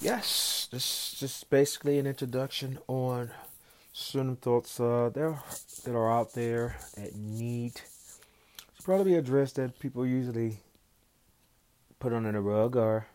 Yes, this is just basically an introduction on certain thoughts uh, there that are out there that need to probably addressed that people usually put under the rug or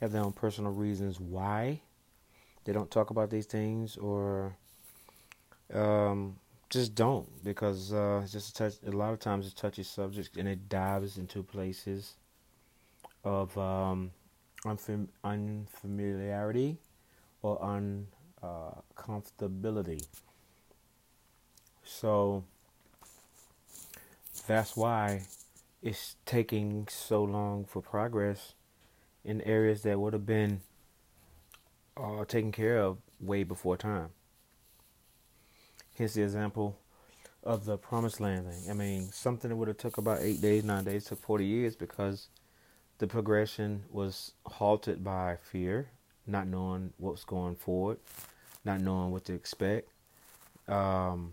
have their own personal reasons why they don't talk about these things or um, just don't because uh, it's just a, touch, a lot of times it's touchy subject and it dives into places of um, unfam- unfamiliarity or uncomfortability. Uh, so that's why it's taking so long for progress in areas that would have been uh, taken care of way before time. Here's the example of the promised land thing. I mean, something that would have took about eight days, nine days, took 40 years because the progression was halted by fear, not knowing what's going forward, not knowing what to expect, um,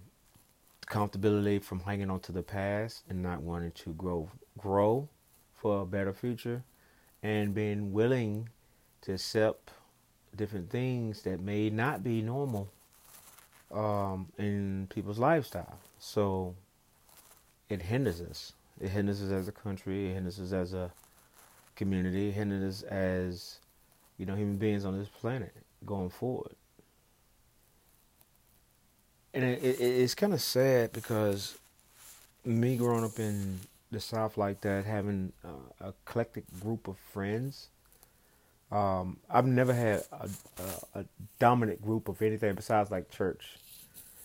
comfortability from hanging on to the past and not wanting to grow, grow for a better future, and being willing to accept different things that may not be normal um, in people's lifestyle. So it hinders us. It hinders us as a country. It hinders us as a community. It us as you know human beings on this planet going forward. And it, it, it's kind of sad because me growing up in the South like that, having uh, a eclectic group of friends. Um, I've never had a, a, a, dominant group of anything besides like church.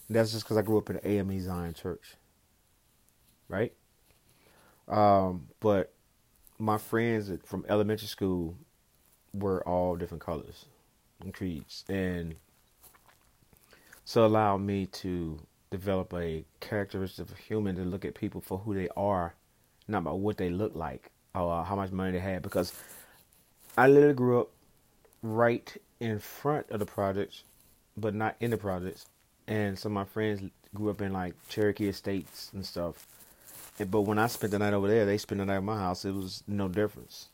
That's just because I grew up in AME Zion church, right? Um, but my friends from elementary school were all different colors and creeds, and so allowed me to develop a characteristic of a human to look at people for who they are, not about what they look like or how much money they had. Because I literally grew up right in front of the projects, but not in the projects and some of my friends grew up in like Cherokee estates and stuff. But when I spent the night over there, they spent the night at my house. It was no difference,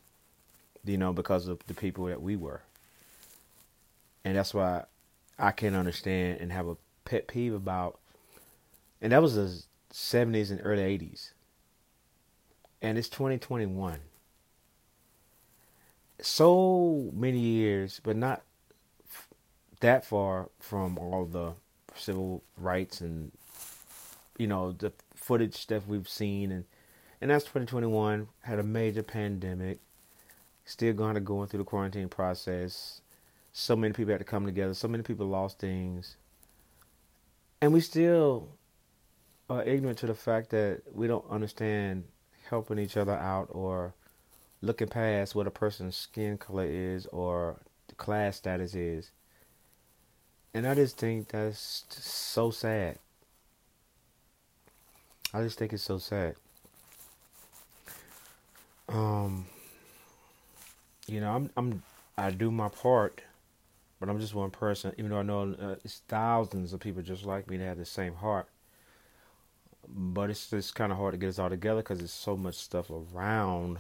you know, because of the people that we were. And that's why I can't understand and have a pet peeve about. And that was the '70s and early '80s, and it's 2021. So many years, but not that far from all the civil rights and you know the footage stuff we've seen. And and that's 2021 had a major pandemic. Still going to going through the quarantine process. So many people had to come together. So many people lost things. And we still are ignorant to the fact that we don't understand helping each other out or looking past what a person's skin color is or the class status is. And I just think that's so sad. I just think it's so sad. Um, you know, I'm I'm I do my part, but I'm just one person. Even though I know uh, it's thousands of people just like me that have the same heart, but it's just kind of hard to get us all together because there's so much stuff around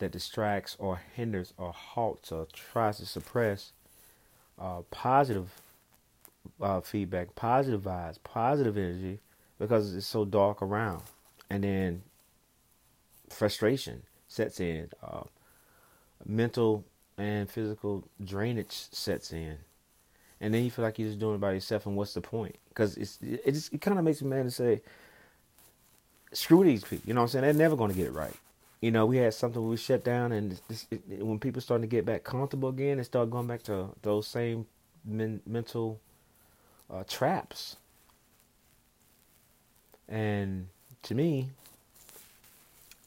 that distracts or hinders or halts or tries to suppress uh, positive uh, feedback, positive vibes, positive energy, because it's so dark around, and then frustration sets in, uh, mental and physical drainage sets in, and then you feel like you're just doing it by yourself. And what's the point? Because it's it it kind of makes me mad to say, screw these people. You know what I'm saying? They're never going to get it right. You know, we had something we shut down, and this, it, when people starting to get back comfortable again, they start going back to those same men, mental uh, traps. And to me,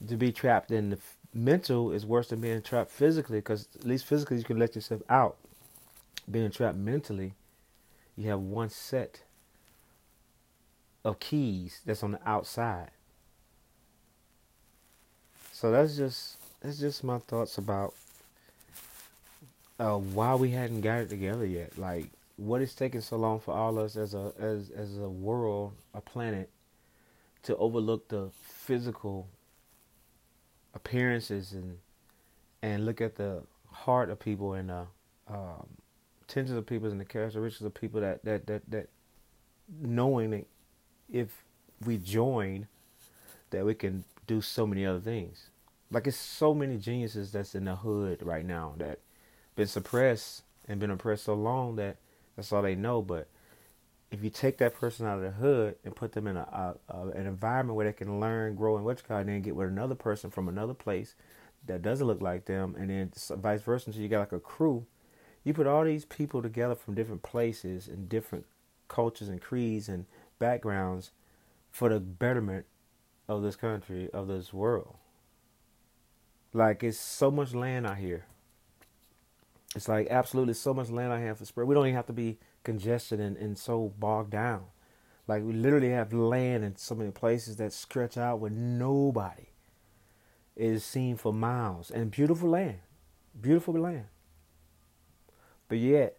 to be trapped in the mental is worse than being trapped physically because at least physically you can let yourself out. Being trapped mentally, you have one set of keys that's on the outside. So that's just that's just my thoughts about uh, why we hadn't got it together yet. Like what is taking so long for all of us as a as as a world, a planet, to overlook the physical appearances and and look at the heart of people and the um, tensions of people and the characteristics of people that that that that knowing that if we join, that we can do so many other things. Like it's so many geniuses that's in the hood right now that been suppressed and been oppressed so long that that's all they know. But if you take that person out of the hood and put them in a, a, a an environment where they can learn, grow, and what's and then get with another person from another place that doesn't look like them, and then vice versa, so you got like a crew. You put all these people together from different places and different cultures and creeds and backgrounds for the betterment of this country, of this world. Like it's so much land out here. It's like absolutely so much land I have to spread. We don't even have to be congested and, and so bogged down. Like we literally have land in so many places that stretch out where nobody is seen for miles. And beautiful land. Beautiful land. But yet,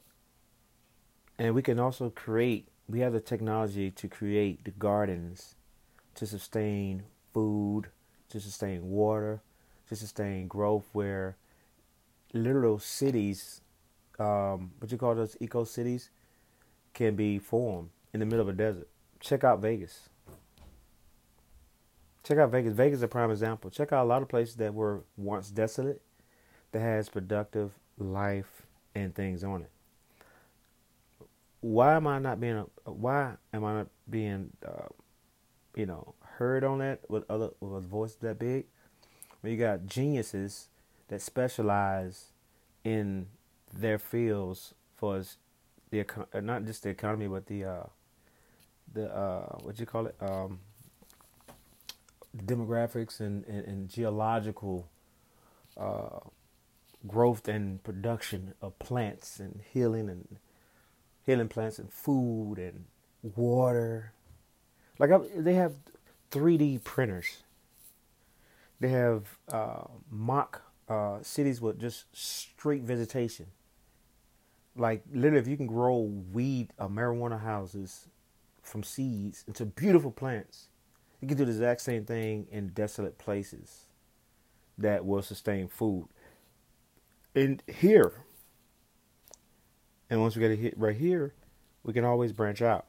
and we can also create, we have the technology to create the gardens to sustain food, to sustain water, to sustain growth where literal cities, um, what you call those eco cities, can be formed in the middle of a desert. Check out Vegas. Check out Vegas. Vegas is a prime example. Check out a lot of places that were once desolate that has productive life and things on it. Why am I not being? Why am I not being? Uh, you know, heard on that with other with a voice that big? When you got geniuses that specialize in their fields for the uh, not just the economy but the uh, the uh, what you call it um, demographics and, and, and geological uh, growth and production of plants and healing and healing plants and food and water. Like I, they have 3D printers. They have uh, mock uh, cities with just straight vegetation. Like literally, if you can grow weed, uh, marijuana houses from seeds into beautiful plants, you can do the exact same thing in desolate places that will sustain food. And here, and once we get it hit right here, we can always branch out.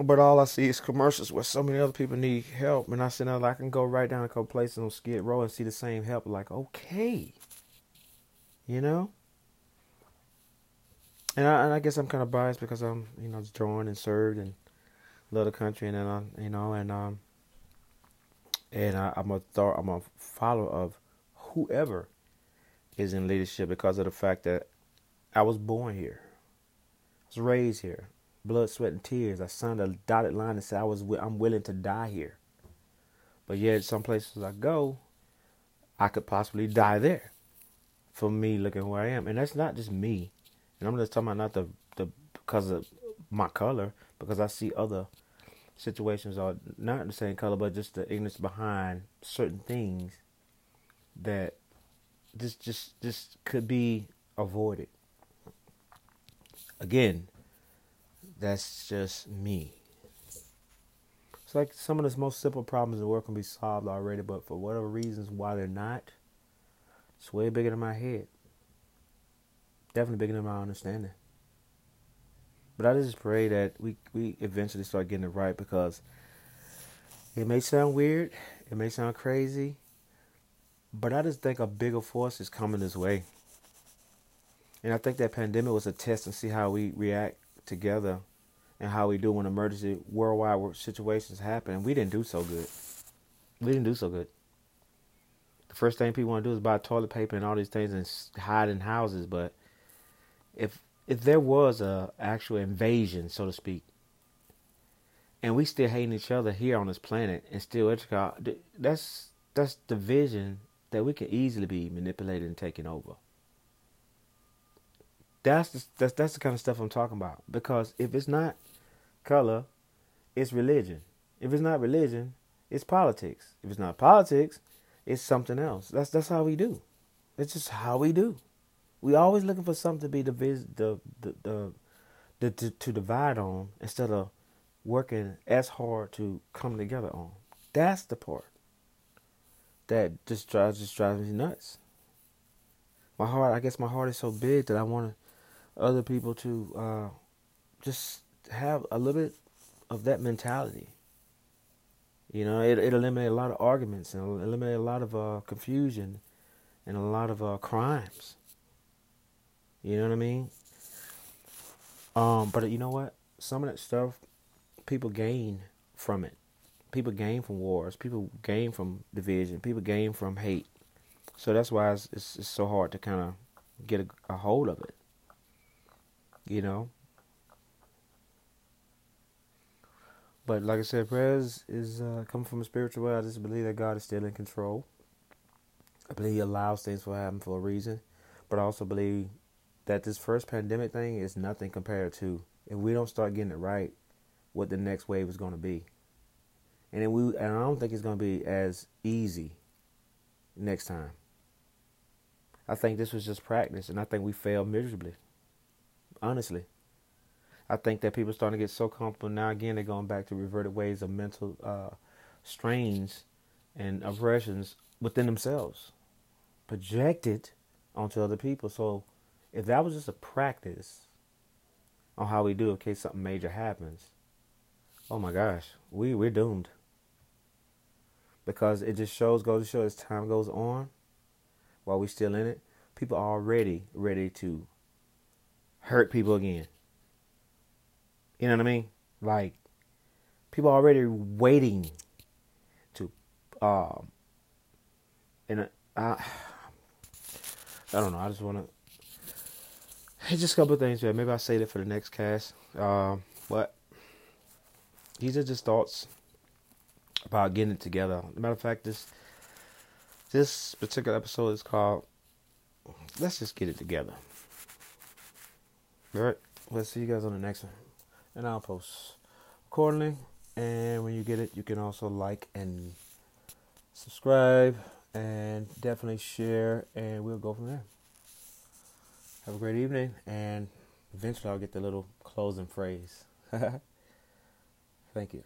But all I see is commercials where so many other people need help, and I said, "No, I can go right down a couple places on Skid Row and see the same help." Like, okay, you know. And I, and I guess I'm kind of biased because I'm, you know, joined and served and love the country, and then I, you know, and um, and I, I'm a thought, I'm a follower of whoever is in leadership because of the fact that I was born here, I was raised here, blood, sweat, and tears. I signed a dotted line and said I was I'm willing to die here. But yet, some places I go, I could possibly die there. For me, looking where I am, and that's not just me. And I'm just talking about not the the because of my color, because I see other situations are not the same color, but just the ignorance behind certain things that just just just could be avoided. Again, that's just me. It's like some of the most simple problems in the world can be solved already, but for whatever reasons why they're not, it's way bigger than my head. Definitely bigger than my understanding. But I just pray that we we eventually start getting it right because it may sound weird, it may sound crazy, but I just think a bigger force is coming this way. And I think that pandemic was a test to see how we react together and how we do when emergency worldwide situations happen. And we didn't do so good. We didn't do so good. The first thing people want to do is buy toilet paper and all these things and hide in houses. But if if there was a actual invasion, so to speak, and we still hating each other here on this planet and still that's that's division that we can easily be manipulated and taken over. That's the, that's that's the kind of stuff I'm talking about. Because if it's not color, it's religion. If it's not religion, it's politics. If it's not politics, it's something else. That's that's how we do. It's just how we do. We always looking for something to be divis- the the the, the to, to divide on instead of working as hard to come together on. That's the part that just drives just drives me nuts. my heart. I guess my heart is so big that I want other people to uh, just have a little bit of that mentality. You know, it it eliminate a lot of arguments and eliminate a lot of uh, confusion and a lot of uh, crimes. You know what I mean? Um, but you know what? Some of that stuff people gain from it. People gain from wars. People gain from division. People gain from hate. So that's why it's, it's, it's so hard to kind of get a, a hold of it. You know? But like I said, prayers is uh, coming from a spiritual way. I just believe that God is still in control. I believe He allows things to happen for a reason. But I also believe that this first pandemic thing is nothing compared to if we don't start getting it right, what the next wave is going to be. And we, and I don't think it's going to be as easy next time. I think this was just practice, and I think we failed miserably. Honestly. I think that people are starting to get so comfortable now. Again, they're going back to reverted ways of mental uh, strains and oppressions within themselves, projected onto other people. So, if that was just a practice on how we do in case something major happens, oh my gosh, we we're doomed. Because it just shows, goes to show, as time goes on, while we're still in it, people are already ready to hurt people again. You know what I mean? Like people are already waiting to um and I I don't know, I just wanna Hey, just a couple things here. Maybe I'll say that for the next cast. Um, but these are just thoughts about getting it together. matter of fact, this this particular episode is called Let's Just Get It Together. Alright, let's see you guys on the next one and I'll post accordingly. And when you get it, you can also like and subscribe and definitely share, and we'll go from there. Have a great evening, and eventually I'll get the little closing phrase. Thank you.